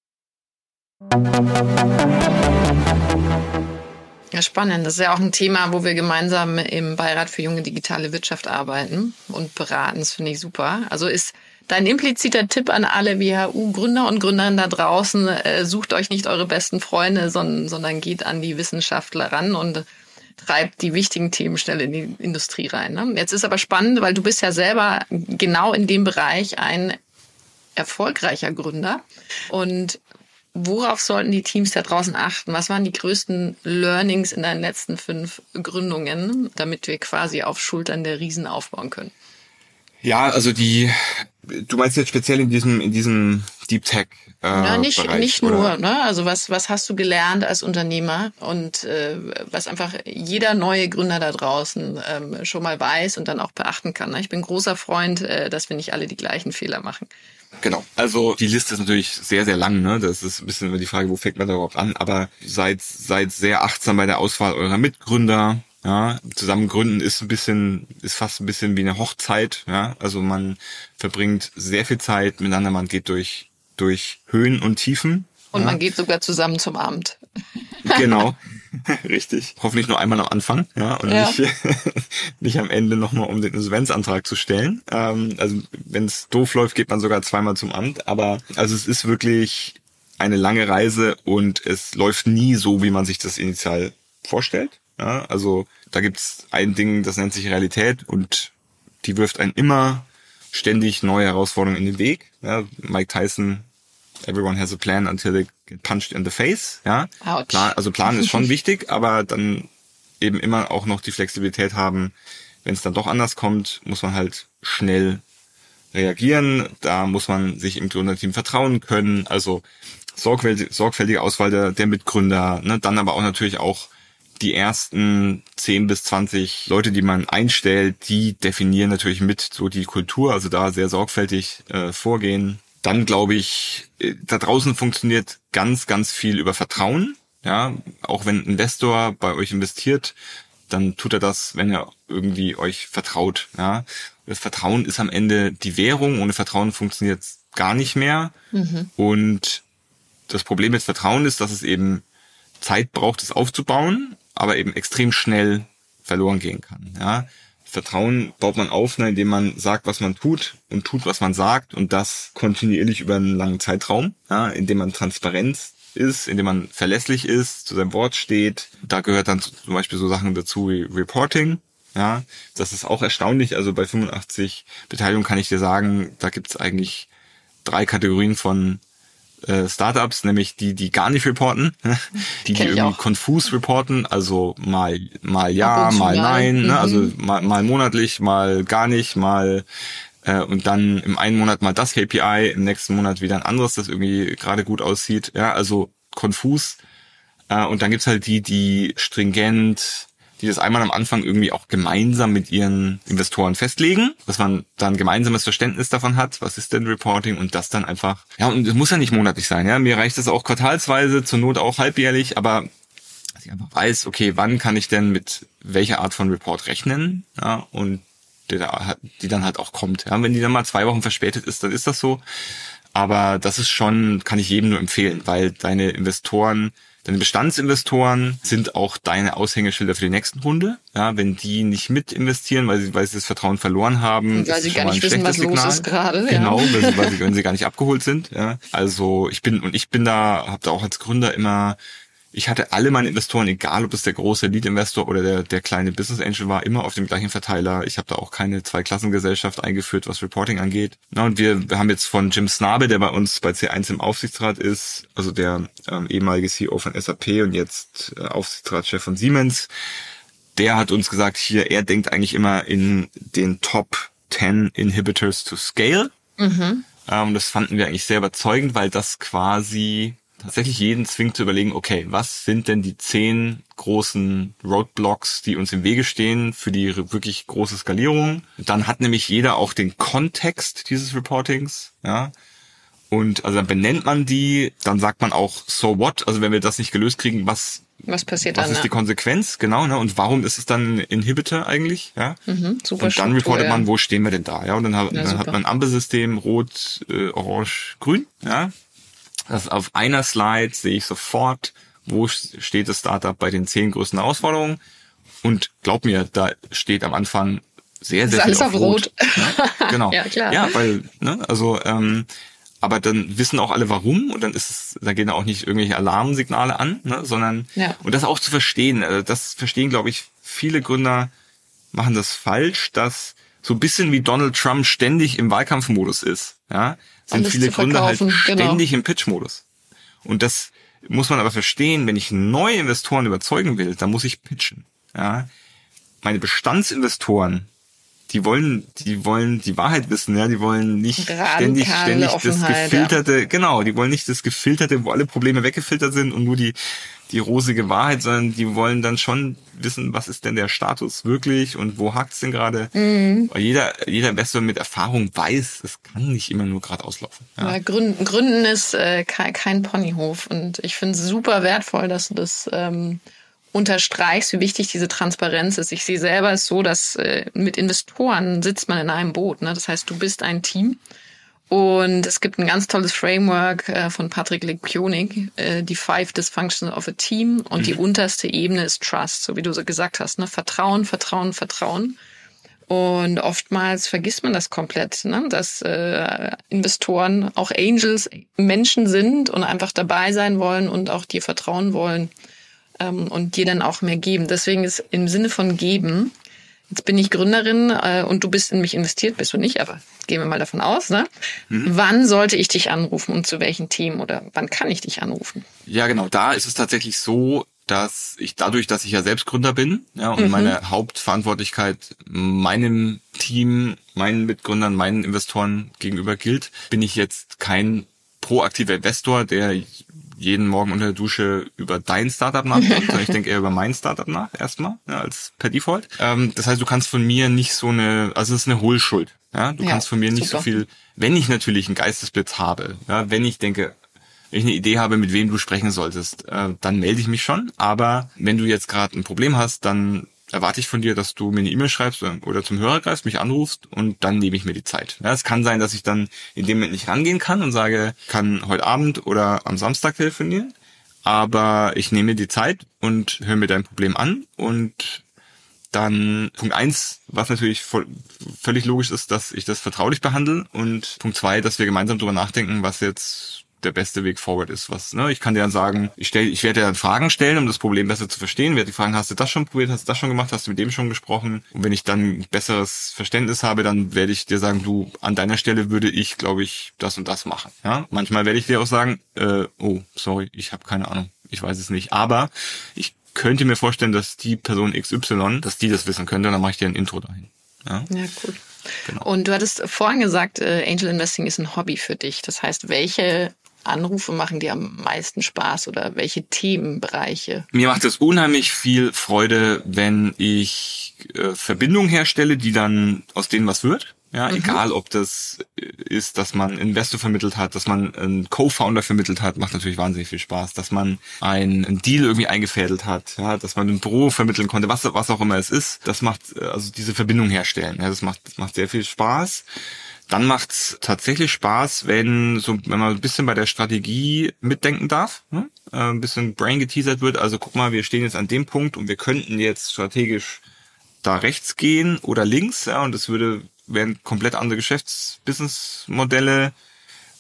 Ja, spannend. Das ist ja auch ein Thema, wo wir gemeinsam im Beirat für junge digitale Wirtschaft arbeiten und beraten. Das finde ich super. Also ist Dein impliziter Tipp an alle WHU-Gründer und Gründerinnen da draußen, äh, sucht euch nicht eure besten Freunde, sondern, sondern geht an die Wissenschaftler ran und treibt die wichtigen Themen schnell in die Industrie rein. Ne? Jetzt ist aber spannend, weil du bist ja selber genau in dem Bereich ein erfolgreicher Gründer. Und worauf sollten die Teams da draußen achten? Was waren die größten Learnings in deinen letzten fünf Gründungen, damit wir quasi auf Schultern der Riesen aufbauen können? Ja, also die, du meinst jetzt speziell in diesem, in diesem Deep Tech. Äh, ja, nicht, Bereich, nicht oder? nur, ne? Also was, was hast du gelernt als Unternehmer und äh, was einfach jeder neue Gründer da draußen ähm, schon mal weiß und dann auch beachten kann. Ne? Ich bin großer Freund, äh, dass wir nicht alle die gleichen Fehler machen. Genau. Also die Liste ist natürlich sehr, sehr lang. Ne? Das ist ein bisschen immer die Frage, wo fängt man da überhaupt an. Aber seid, seid sehr achtsam bei der Auswahl eurer Mitgründer. Ja, zusammen gründen ist ein bisschen, ist fast ein bisschen wie eine Hochzeit. Ja, also man verbringt sehr viel Zeit miteinander. Man geht durch, durch Höhen und Tiefen. Und ja. man geht sogar zusammen zum Abend. Genau. Richtig. Hoffentlich nur einmal am Anfang, ja, und Ja. nicht, nicht am Ende nochmal, um den Insolvenzantrag zu stellen. Ähm, also wenn es doof läuft, geht man sogar zweimal zum Amt. Aber also es ist wirklich eine lange Reise und es läuft nie so, wie man sich das initial vorstellt. Ja, also da gibt's ein Ding, das nennt sich Realität und die wirft einen immer ständig neue Herausforderungen in den Weg. Ja, Mike Tyson everyone has a plan until they get punched in the face. Ja. Plan, also Plan ist schon wichtig, aber dann eben immer auch noch die Flexibilität haben, wenn es dann doch anders kommt, muss man halt schnell reagieren. Da muss man sich im Gründerteam vertrauen können. Also sorgfältige, sorgfältige Auswahl der, der Mitgründer. Ne? Dann aber auch natürlich auch die ersten 10 bis 20 Leute, die man einstellt, die definieren natürlich mit so die Kultur, also da sehr sorgfältig äh, vorgehen. Dann glaube ich, äh, da draußen funktioniert ganz, ganz viel über Vertrauen. Ja, auch wenn ein Investor bei euch investiert, dann tut er das, wenn er irgendwie euch vertraut. Ja, das Vertrauen ist am Ende die Währung. Ohne Vertrauen funktioniert es gar nicht mehr. Und das Problem mit Vertrauen ist, dass es eben Zeit braucht, es aufzubauen, aber eben extrem schnell verloren gehen kann. Ja? Vertrauen baut man auf, ne, indem man sagt, was man tut und tut, was man sagt und das kontinuierlich über einen langen Zeitraum, ja, indem man transparent ist, indem man verlässlich ist, zu seinem Wort steht. Da gehört dann zum Beispiel so Sachen dazu wie Reporting. Ja, das ist auch erstaunlich. Also bei 85 Beteiligungen kann ich dir sagen, da gibt's eigentlich drei Kategorien von äh, Startups, nämlich die, die gar nicht reporten, die, die irgendwie auch. konfus reporten, also mal, mal ja, mal mal. nein, Mhm. ne? also mal, mal monatlich, mal gar nicht, mal äh, und dann im einen Monat mal das KPI, im nächsten Monat wieder ein anderes, das irgendwie gerade gut aussieht, ja, also konfus. Äh, und dann gibt's halt die, die stringent, die das einmal am Anfang irgendwie auch gemeinsam mit ihren Investoren festlegen, dass man dann gemeinsames Verständnis davon hat, was ist denn Reporting und das dann einfach, ja, und es muss ja nicht monatlich sein, ja, mir reicht das auch quartalsweise, zur Not auch halbjährlich, aber dass ich einfach weiß, okay, wann kann ich denn mit welcher Art von Report rechnen, ja, und hat, die dann halt auch kommt. Ja, wenn die dann mal zwei Wochen verspätet ist, dann ist das so. Aber das ist schon, kann ich jedem nur empfehlen, weil deine Investoren, deine Bestandsinvestoren sind auch deine Aushängeschilder für die nächsten Runde. Ja, wenn die nicht mit investieren, weil sie, weil sie das Vertrauen verloren haben, Und weil sie gar nicht wissen, was schlechtes los Signal. ist gerade, ja. Genau, weil sie, weil sie, wenn sie gar nicht abgeholt sind. Ja, also ich bin und ich bin da, habe da auch als Gründer immer ich hatte alle meine Investoren, egal ob es der große Lead-Investor oder der, der kleine Business Angel war, immer auf dem gleichen Verteiler. Ich habe da auch keine Zweiklassengesellschaft eingeführt, was Reporting angeht. Na, und wir, haben jetzt von Jim Snabe, der bei uns bei C1 im Aufsichtsrat ist, also der ähm, ehemalige CEO von SAP und jetzt äh, Aufsichtsratschef von Siemens, der hat uns gesagt, hier, er denkt eigentlich immer in den Top 10 Inhibitors to Scale. Ähm, das fanden wir eigentlich sehr überzeugend, weil das quasi tatsächlich jeden zwingt zu überlegen, okay, was sind denn die zehn großen Roadblocks, die uns im Wege stehen für die wirklich große Skalierung? Dann hat nämlich jeder auch den Kontext dieses Reportings, ja. Und also dann benennt man die, dann sagt man auch so what, also wenn wir das nicht gelöst kriegen, was Was passiert was dann? ist ne? die Konsequenz, genau, ne? Und warum ist es dann ein Inhibitor eigentlich, ja? Mhm, super und dann reportet man, wo stehen wir denn da, ja? Und dann, hat- Ja, dann hat man ein Ampelsystem, rot, äh, orange, grün, ja? Das auf einer Slide sehe ich sofort, wo steht das Startup bei den zehn größten Herausforderungen. Und glaub mir, da steht am Anfang sehr, Ist sehr viel alles auf auf Rot. Ja, genau. Ja, klar. Ja, weil, ne, also, ähm, aber dann wissen auch alle warum und dann ist es, da gehen auch nicht irgendwelche Alarmsignale an, ne, sondern Ja. und das auch zu verstehen, äh, das verstehen, glaube ich, viele Gründer machen das falsch, dass so ein bisschen wie Donald Trump ständig im Wahlkampfmodus ist, ja, sind viele Gründer halt genau. ständig im Pitchmodus. Und das muss man aber verstehen, wenn ich neue Investoren überzeugen will, dann muss ich pitchen, ja. Meine Bestandsinvestoren die wollen, die wollen die Wahrheit wissen, ja, die wollen nicht ständig, ständig das gefilterte, genau, die wollen nicht das gefilterte, wo alle Probleme weggefiltert sind und nur die die rosige Wahrheit, sondern die wollen dann schon wissen, was ist denn der Status wirklich und wo hakt es denn gerade. Mhm. Weil Jeder, jeder Investor mit Erfahrung weiß, es kann nicht immer nur gerade auslaufen. Ja. Ja, Gründen, Gründen ist äh, kein, kein Ponyhof und ich finde es super wertvoll, dass du das ähm, unterstreichst, wie wichtig diese Transparenz ist. Ich sehe selber es so, dass äh, mit Investoren sitzt man in einem Boot. Ne? Das heißt, du bist ein Team und es gibt ein ganz tolles Framework äh, von Patrick Lekpionik, äh, die Five Dysfunctions of a Team und die unterste Ebene ist Trust, so wie du so gesagt hast, ne? Vertrauen, Vertrauen, Vertrauen. Und oftmals vergisst man das komplett, ne? dass äh, Investoren auch Angels Menschen sind und einfach dabei sein wollen und auch dir vertrauen wollen ähm, und dir dann auch mehr geben. Deswegen ist im Sinne von geben, jetzt bin ich Gründerin äh, und du bist in mich investiert, bist du nicht, aber gehen wir mal davon aus. Ne? Wann sollte ich dich anrufen und zu welchen Themen oder wann kann ich dich anrufen? Ja, genau. Da ist es tatsächlich so, dass ich dadurch, dass ich ja selbst Gründer bin, ja, und meine Hauptverantwortlichkeit meinem Team, meinen Mitgründern, meinen Investoren gegenüber gilt, bin ich jetzt kein proaktiver Investor, der jeden Morgen unter der Dusche über dein Startup nachdenkt, sondern ich denke eher über mein Startup nach, erstmal, ja, als per Default. Ähm, das heißt, du kannst von mir nicht so eine, also es ist eine Hohlschuld. Ja, du Ja, kannst von mir nicht super. so viel, wenn ich natürlich einen Geistesblitz habe, ja, wenn ich denke, wenn ich eine Idee habe, mit wem du sprechen solltest, äh, dann melde ich mich schon. Aber wenn du jetzt gerade ein Problem hast, dann erwarte ich von dir, dass du mir eine E-Mail schreibst oder- zum Hörer greifst, mich anrufst und dann nehme ich mir die Zeit. Ja, es kann sein, dass ich dann in dem Moment nicht rangehen kann und sage, kann heute Abend oder am Samstag telefonieren, aber ich nehme mir die Zeit und höre mir dein Problem an und dann Punkt eins, was natürlich voll, völlig logisch ist, dass ich das vertraulich behandle und Punkt zwei, dass wir gemeinsam darüber nachdenken, was jetzt der beste Weg forward ist. Was, ne? Ich kann dir dann sagen, ich, stell, ich werde dir dann Fragen stellen, um das Problem besser zu verstehen. Werde die fragen, hast du das schon probiert, hast du das schon gemacht, hast du mit dem schon gesprochen? Und wenn ich dann ein besseres Verständnis habe, dann werde ich dir sagen, du, an deiner Stelle würde ich, glaube ich, das und das machen. Ja? Manchmal werde ich dir auch sagen, äh, oh, sorry, ich habe keine Ahnung, ich weiß es nicht. Aber ich könnte mir vorstellen, dass die Person XY, dass die das wissen könnte, und dann mache ich dir ein Intro dahin. Ja? Ja, cool. Genau. Und du hattest vorhin gesagt, äh, Angel Investing ist ein Hobby für dich. Das heißt, welche Anrufe machen dir am meisten Spaß oder welche Themenbereiche? Mir macht es unheimlich viel Freude, wenn ich äh, Verbindungen herstelle, die dann aus denen was wird. Ja, egal ob das äh, ist, dass man Investor vermittelt hat, dass man einen Co-Founder vermittelt hat, macht natürlich wahnsinnig viel Spaß, dass man einen, einen Deal irgendwie eingefädelt hat, ja, dass man ein Büro vermitteln konnte, was, was auch immer es ist. Das macht, äh, also diese Verbindung herstellen, ja, das macht, das macht sehr viel Spaß. Dann macht's tatsächlich Spaß, wenn so, wenn man ein bisschen bei der Strategie mitdenken darf, ne? äh, ein bisschen brain geteasert wird. Also guck mal, wir stehen jetzt an dem Punkt und wir könnten jetzt strategisch da rechts gehen oder links, ja, und das würde wären komplett andere Geschäftsbusinessmodelle.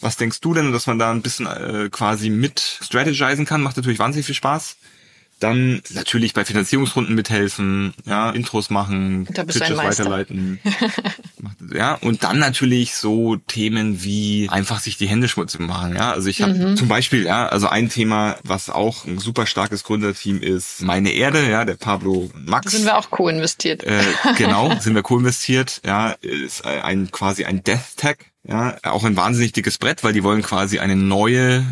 Was denkst du denn, dass man da ein bisschen äh, quasi mit strategisen kann? Macht natürlich wahnsinnig viel Spaß. Dann natürlich bei Finanzierungsrunden mithelfen, ja, Intros machen, Pitches weiterleiten. Ja, und dann natürlich so Themen wie einfach sich die Hände schmutzig machen, ja. Also ich habe Mhm. zum Beispiel, ja, also ein Thema, was auch ein super starkes Gründerteam ist, meine Erde, ja, der Pablo Max. Sind wir auch co-investiert. Äh, genau, sind wir co-investiert, ja, ist ein quasi ein Death Tag, ja, auch ein wahnsinnig dickes Brett, weil die wollen quasi eine neue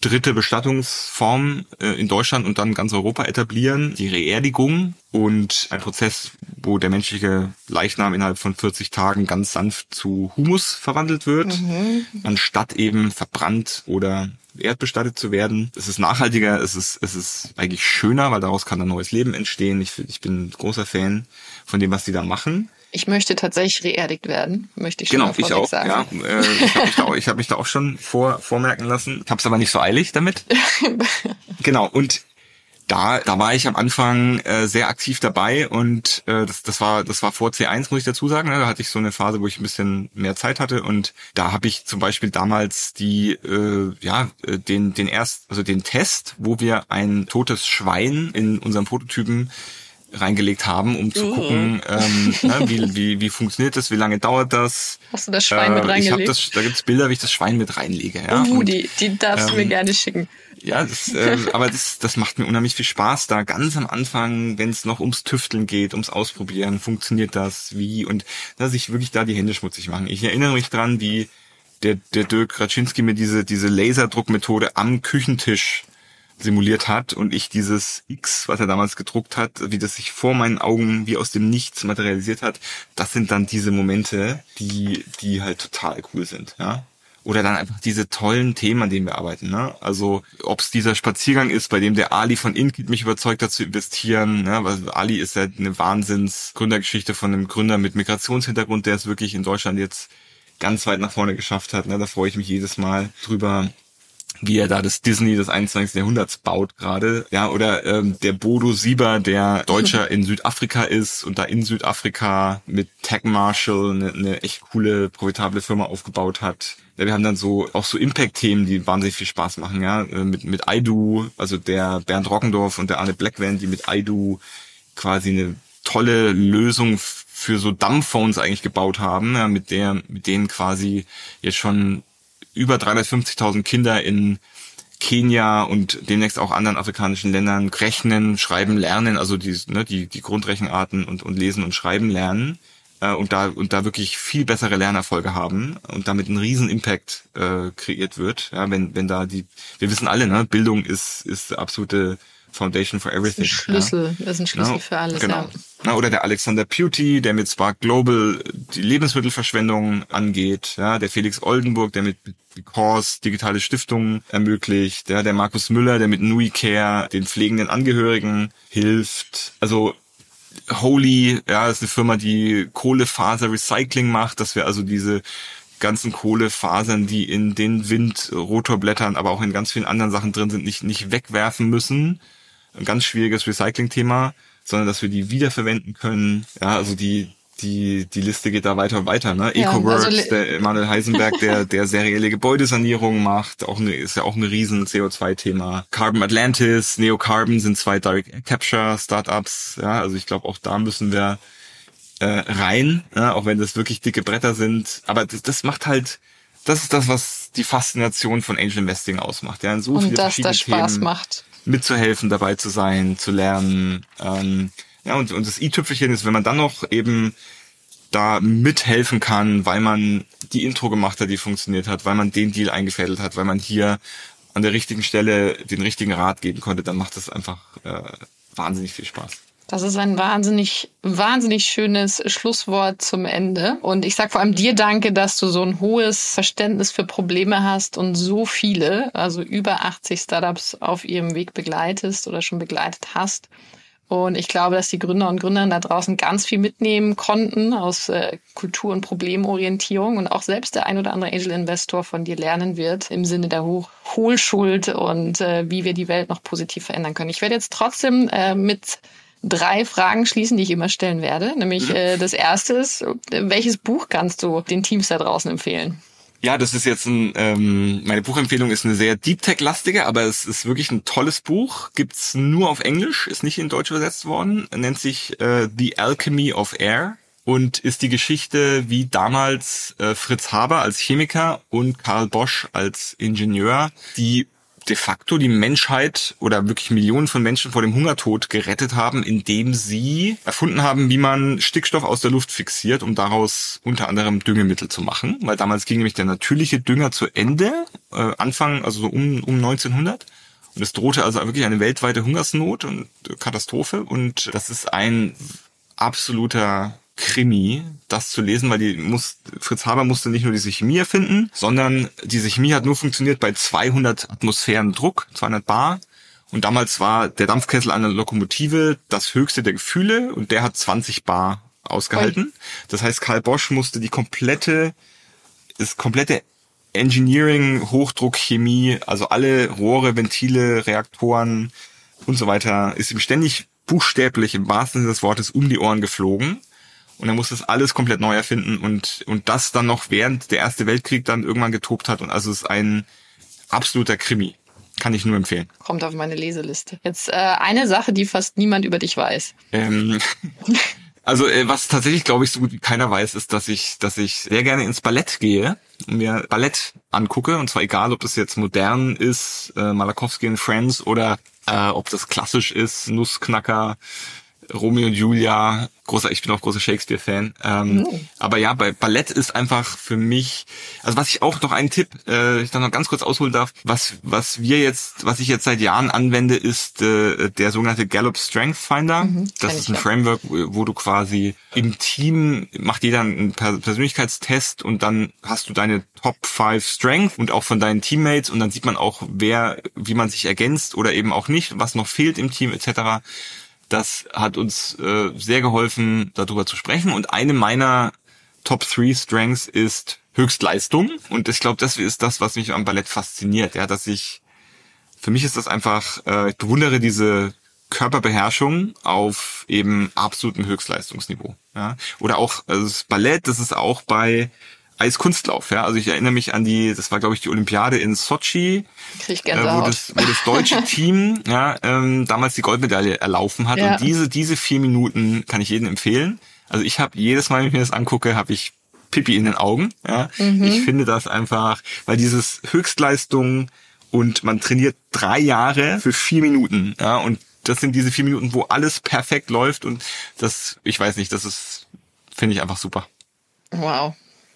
dritte Bestattungsform äh, in Deutschland und dann ganz Europa etablieren, die Reerdigung und ein Prozess, wo der menschliche Leichnam innerhalb von 40 Tagen ganz sanft zu Humus verwandelt wird, anstatt eben verbrannt oder erdbestattet zu werden. Es ist nachhaltiger, es ist, es ist eigentlich schöner, weil daraus kann ein neues Leben entstehen. Ich, ich bin ein großer Fan von dem, was die da machen. Ich möchte tatsächlich reerdigt werden, möchte ich schon Genau, mal ich vorweg auch. sagen. Ja, äh, ich habe mich, da auch- ich hab mich da auch schon vor, vormerken lassen. Ich habe es aber nicht so eilig damit. genau, und da, da war ich am Anfang äh, sehr aktiv dabei und äh, das, das war das war vor C1 muss ich dazu sagen. Ne? Da hatte ich so eine Phase, wo ich ein bisschen mehr Zeit hatte und da habe ich zum Beispiel damals die äh, ja äh, den den erst also den Test, wo wir ein totes Schwein in unserem Prototypen reingelegt haben, um zu gucken, ähm, ne, wie, wie, wie funktioniert das, wie lange dauert das. Hast du das Schwein mit Äh, ich reingelegt? hab das, da gibt's Bilder, wie ich das Schwein mit reinlege. Ja? oh, Und, die, die darfst du mir ähm, gerne schicken. ja, das, äh, aber das, das macht mir unheimlich viel Spaß, da ganz am Anfang, wenn es noch ums Tüfteln geht, ums Ausprobieren, funktioniert das, wie und dass ich wirklich da die Hände schmutzig machen. Ich erinnere mich dran, wie der, der Dirk Raczynski mir diese, diese Laserdruckmethode am Küchentisch simuliert hat und ich dieses X, was er damals gedruckt hat, wie das sich vor meinen Augen wie aus dem Nichts materialisiert hat, das sind dann diese Momente, die, die halt total cool sind, ja. Oder dann einfach diese tollen Themen, an denen wir arbeiten. Ne? Also ob es dieser Spaziergang ist, bei dem der Ali von Inkit mich überzeugt hat zu investieren. Ne? Weil Ali ist ja eine Wahnsinns-Gründergeschichte von einem Gründer mit Migrationshintergrund, der es wirklich in Deutschland jetzt ganz weit nach vorne geschafft hat. Ne? Da freue ich mich jedes Mal drüber wie er da das Disney des 21. Jahrhunderts baut gerade. Ja, oder ähm, der Bodo Sieber, der Deutscher in Südafrika ist und da in Südafrika mit Tech Marshall eine, eine echt coole, profitable Firma aufgebaut hat. Ja, wir haben dann so auch so Impact-Themen, die wahnsinnig viel Spaß machen, ja. Äh, Mit, mit Aidu, also der Bernd Rockendorf und der Arne Blackvan, die mit Aidu quasi eine tolle Lösung für so Dumbphones eigentlich gebaut haben, ja, mit der, mit denen quasi jetzt schon über 350.000 Kinder in Kenia und demnächst auch anderen afrikanischen Ländern rechnen, schreiben, lernen, also die, ne, die, die Grundrechenarten und, und lesen und schreiben lernen äh, und da und da wirklich viel bessere Lernerfolge haben und damit ein riesen Impact äh, kreiert wird. Ja, wenn wenn da die, wir wissen alle, ne, Bildung ist ist absolute Foundation for everything. Ein Schlüssel, das ist ein Schlüssel Ja, für alles. Genau. Ja. Na, oder der Alexander Puty, der mit Spark Global die Lebensmittelverschwendung angeht. Ja, der Felix Oldenburg, der mit Because digitale Stiftungen ermöglicht. Ja, der Markus Müller, der mit Nui Care den pflegenden Angehörigen hilft. Also Holy, ja, ist eine Firma, die Kohlefaser Recycling macht, dass wir also diese ganzen Kohlefasern, die in den Windrotorblättern, aber auch in ganz vielen anderen Sachen drin sind, nicht, nicht wegwerfen müssen. Ein ganz schwieriges Recycling-Thema, sondern dass wir die wiederverwenden können. Ja, also die, die, die Liste geht da weiter und weiter, ne? Ja, EcoWorks, also der Emanuel Heisenberg, der, der serielle Gebäudesanierung macht, auch eine, ist ja auch ein riesen CO2-Thema. Carbon Atlantis, Neocarbon sind zwei Direct Capture Startups, ja, also ich glaube auch da müssen wir äh, rein, ja, auch wenn das wirklich dicke Bretter sind. Aber das, das macht halt, das ist das, was die Faszination von Angel Investing ausmacht. Ja, in so viele Und dass verschiedene das Spaß Themen macht. Mitzuhelfen, dabei zu sein, zu lernen. Ähm, ja, und, und das i-Tüpfelchen ist, wenn man dann noch eben da mithelfen kann, weil man die Intro gemacht hat, die funktioniert hat, weil man den Deal eingefädelt hat, weil man hier an der richtigen Stelle den richtigen Rat geben konnte, dann macht das einfach äh, wahnsinnig viel Spaß. Das ist ein wahnsinnig, wahnsinnig schönes Schlusswort zum Ende. Und ich sag vor allem dir danke, dass du so ein hohes Verständnis für Probleme hast und so viele, also über 80 Startups auf ihrem Weg begleitest oder schon begleitet hast. Und ich glaube, dass die Gründer und Gründerinnen da draußen ganz viel mitnehmen konnten aus äh, Kultur- und Problemorientierung und auch selbst der ein oder andere Angel-Investor von dir lernen wird im Sinne der Hoch Hohlschuld und äh, wie wir die Welt noch positiv verändern können. Ich werde jetzt trotzdem äh, mit drei Fragen schließen, die ich immer stellen werde. Nämlich äh, das erste ist, welches Buch kannst du den Teams da draußen empfehlen? Ja, das ist jetzt ein, ähm, meine Buchempfehlung ist eine sehr Deep Tech-lastige, aber es ist wirklich ein tolles Buch. Gibt's nur auf Englisch, ist nicht in Deutsch übersetzt worden. Nennt sich äh, The Alchemy of Air und ist die Geschichte, wie damals äh, Fritz Haber als Chemiker und Karl Bosch als Ingenieur die de facto die Menschheit oder wirklich Millionen von Menschen vor dem Hungertod gerettet haben, indem sie erfunden haben, wie man Stickstoff aus der Luft fixiert, um daraus unter anderem Düngemittel zu machen. Weil damals ging nämlich der natürliche Dünger zu Ende, äh, Anfang, also so um, um 1900. Und es drohte also wirklich eine weltweite Hungersnot und Katastrophe. Und das ist ein absoluter Krimi, das zu lesen, weil die muss, Fritz Haber musste nicht nur diese Chemie erfinden, sondern diese Chemie hat nur funktioniert bei 200 Atmosphären Druck, 200 Bar. Und damals war der Dampfkessel einer Lokomotive das höchste der Gefühle und der hat 20 Bar ausgehalten. Das heißt, Karl Bosch musste die komplette, das komplette Engineering, Hochdruck, Chemie, also alle Rohre, Ventile, Reaktoren und so weiter, ist ihm ständig buchstäblich im wahrsten Sinne des Wortes um die Ohren geflogen. Und er musste das alles komplett neu erfinden und, und das dann noch während der Erste Weltkrieg dann irgendwann getobt hat. Und also es ist ein absoluter Krimi. Kann ich nur empfehlen. Kommt auf meine Leseliste. Jetzt äh, eine Sache, die fast niemand über dich weiß. Ähm, also äh, was tatsächlich, glaube ich, so gut wie keiner weiß, ist, dass ich, dass ich sehr gerne ins Ballett gehe und mir Ballett angucke. Und zwar egal, ob das jetzt modern ist, äh, Malakowski and Friends oder äh, ob das klassisch ist, Nussknacker, Romeo und Julia, großer, ich bin auch großer Shakespeare-Fan. Ähm, oh. Aber ja, bei Ballett ist einfach für mich, also was ich auch noch einen Tipp, äh, ich dann noch ganz kurz ausholen darf, was was wir jetzt, was ich jetzt seit Jahren anwende, ist äh, der sogenannte Gallup Strength Finder. Mhm, das ist ein Framework, wo du quasi im Team macht jeder einen Persönlichkeitstest und dann hast du deine Top 5 Strength und auch von deinen Teammates und dann sieht man auch, wer, wie man sich ergänzt oder eben auch nicht, was noch fehlt im Team etc. Das hat uns äh, sehr geholfen, darüber zu sprechen. Und eine meiner Top 3 Strengths ist Höchstleistung. Und ich glaube, das ist das, was mich am Ballett fasziniert. Ja, dass ich, für mich ist das einfach, äh, ich bewundere diese Körperbeherrschung auf eben absolutem Höchstleistungsniveau. Ja? Oder auch also das Ballett, das ist auch bei Eiskunstlauf, ja. Also ich erinnere mich an die, das war glaube ich die Olympiade in Sochi, Krieg äh, wo, das, wo das deutsche Team ja, ähm, damals die Goldmedaille erlaufen hat. Ja. Und diese, diese vier Minuten kann ich jedem empfehlen. Also ich habe jedes Mal, wenn ich mir das angucke, habe ich Pipi in den Augen. Ja. Mhm. Ich finde das einfach, weil dieses Höchstleistung und man trainiert drei Jahre für vier Minuten. Ja, und das sind diese vier Minuten, wo alles perfekt läuft und das, ich weiß nicht, das ist, finde ich einfach super. Wow.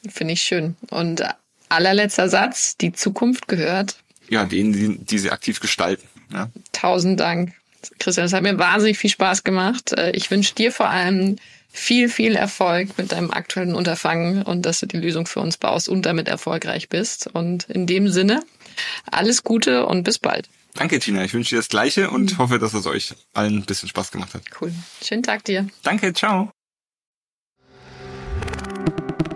Finde ich schön. Und allerletzter Satz, die Zukunft gehört. Ja, denen, die, die sie aktiv gestalten. Ja. Tausend Dank. Christian, es hat mir wahnsinnig viel Spaß gemacht. Äh, ich wünsche dir vor allem viel, viel Erfolg mit deinem aktuellen Unterfangen und dass du die Lösung für uns baust und damit erfolgreich bist. Und in dem Sinne, alles Gute und bis bald. Danke, Tina. Ich wünsche dir das Gleiche und mhm. hoffe, dass es euch allen ein bisschen Spaß gemacht hat. Cool. Schönen Tag dir. Danke, ciao.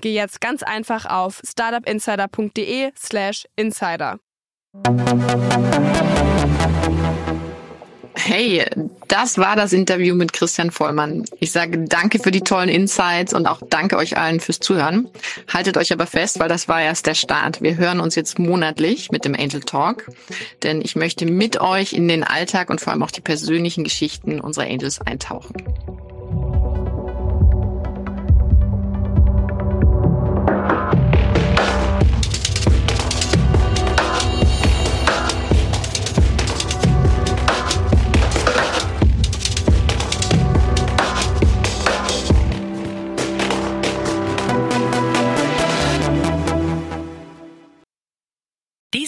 geh jetzt ganz einfach auf startupinsider.de/slash insider. Hey, das war das Interview mit Christian Vollmann. Ich sage danke für die tollen Insights und auch danke euch allen fürs Zuhören. Haltet euch aber fest, weil das war erst der Start. Wir hören uns jetzt monatlich mit dem Angel Talk, denn ich möchte mit euch in den Alltag und vor allem auch die persönlichen Geschichten unserer Angels eintauchen.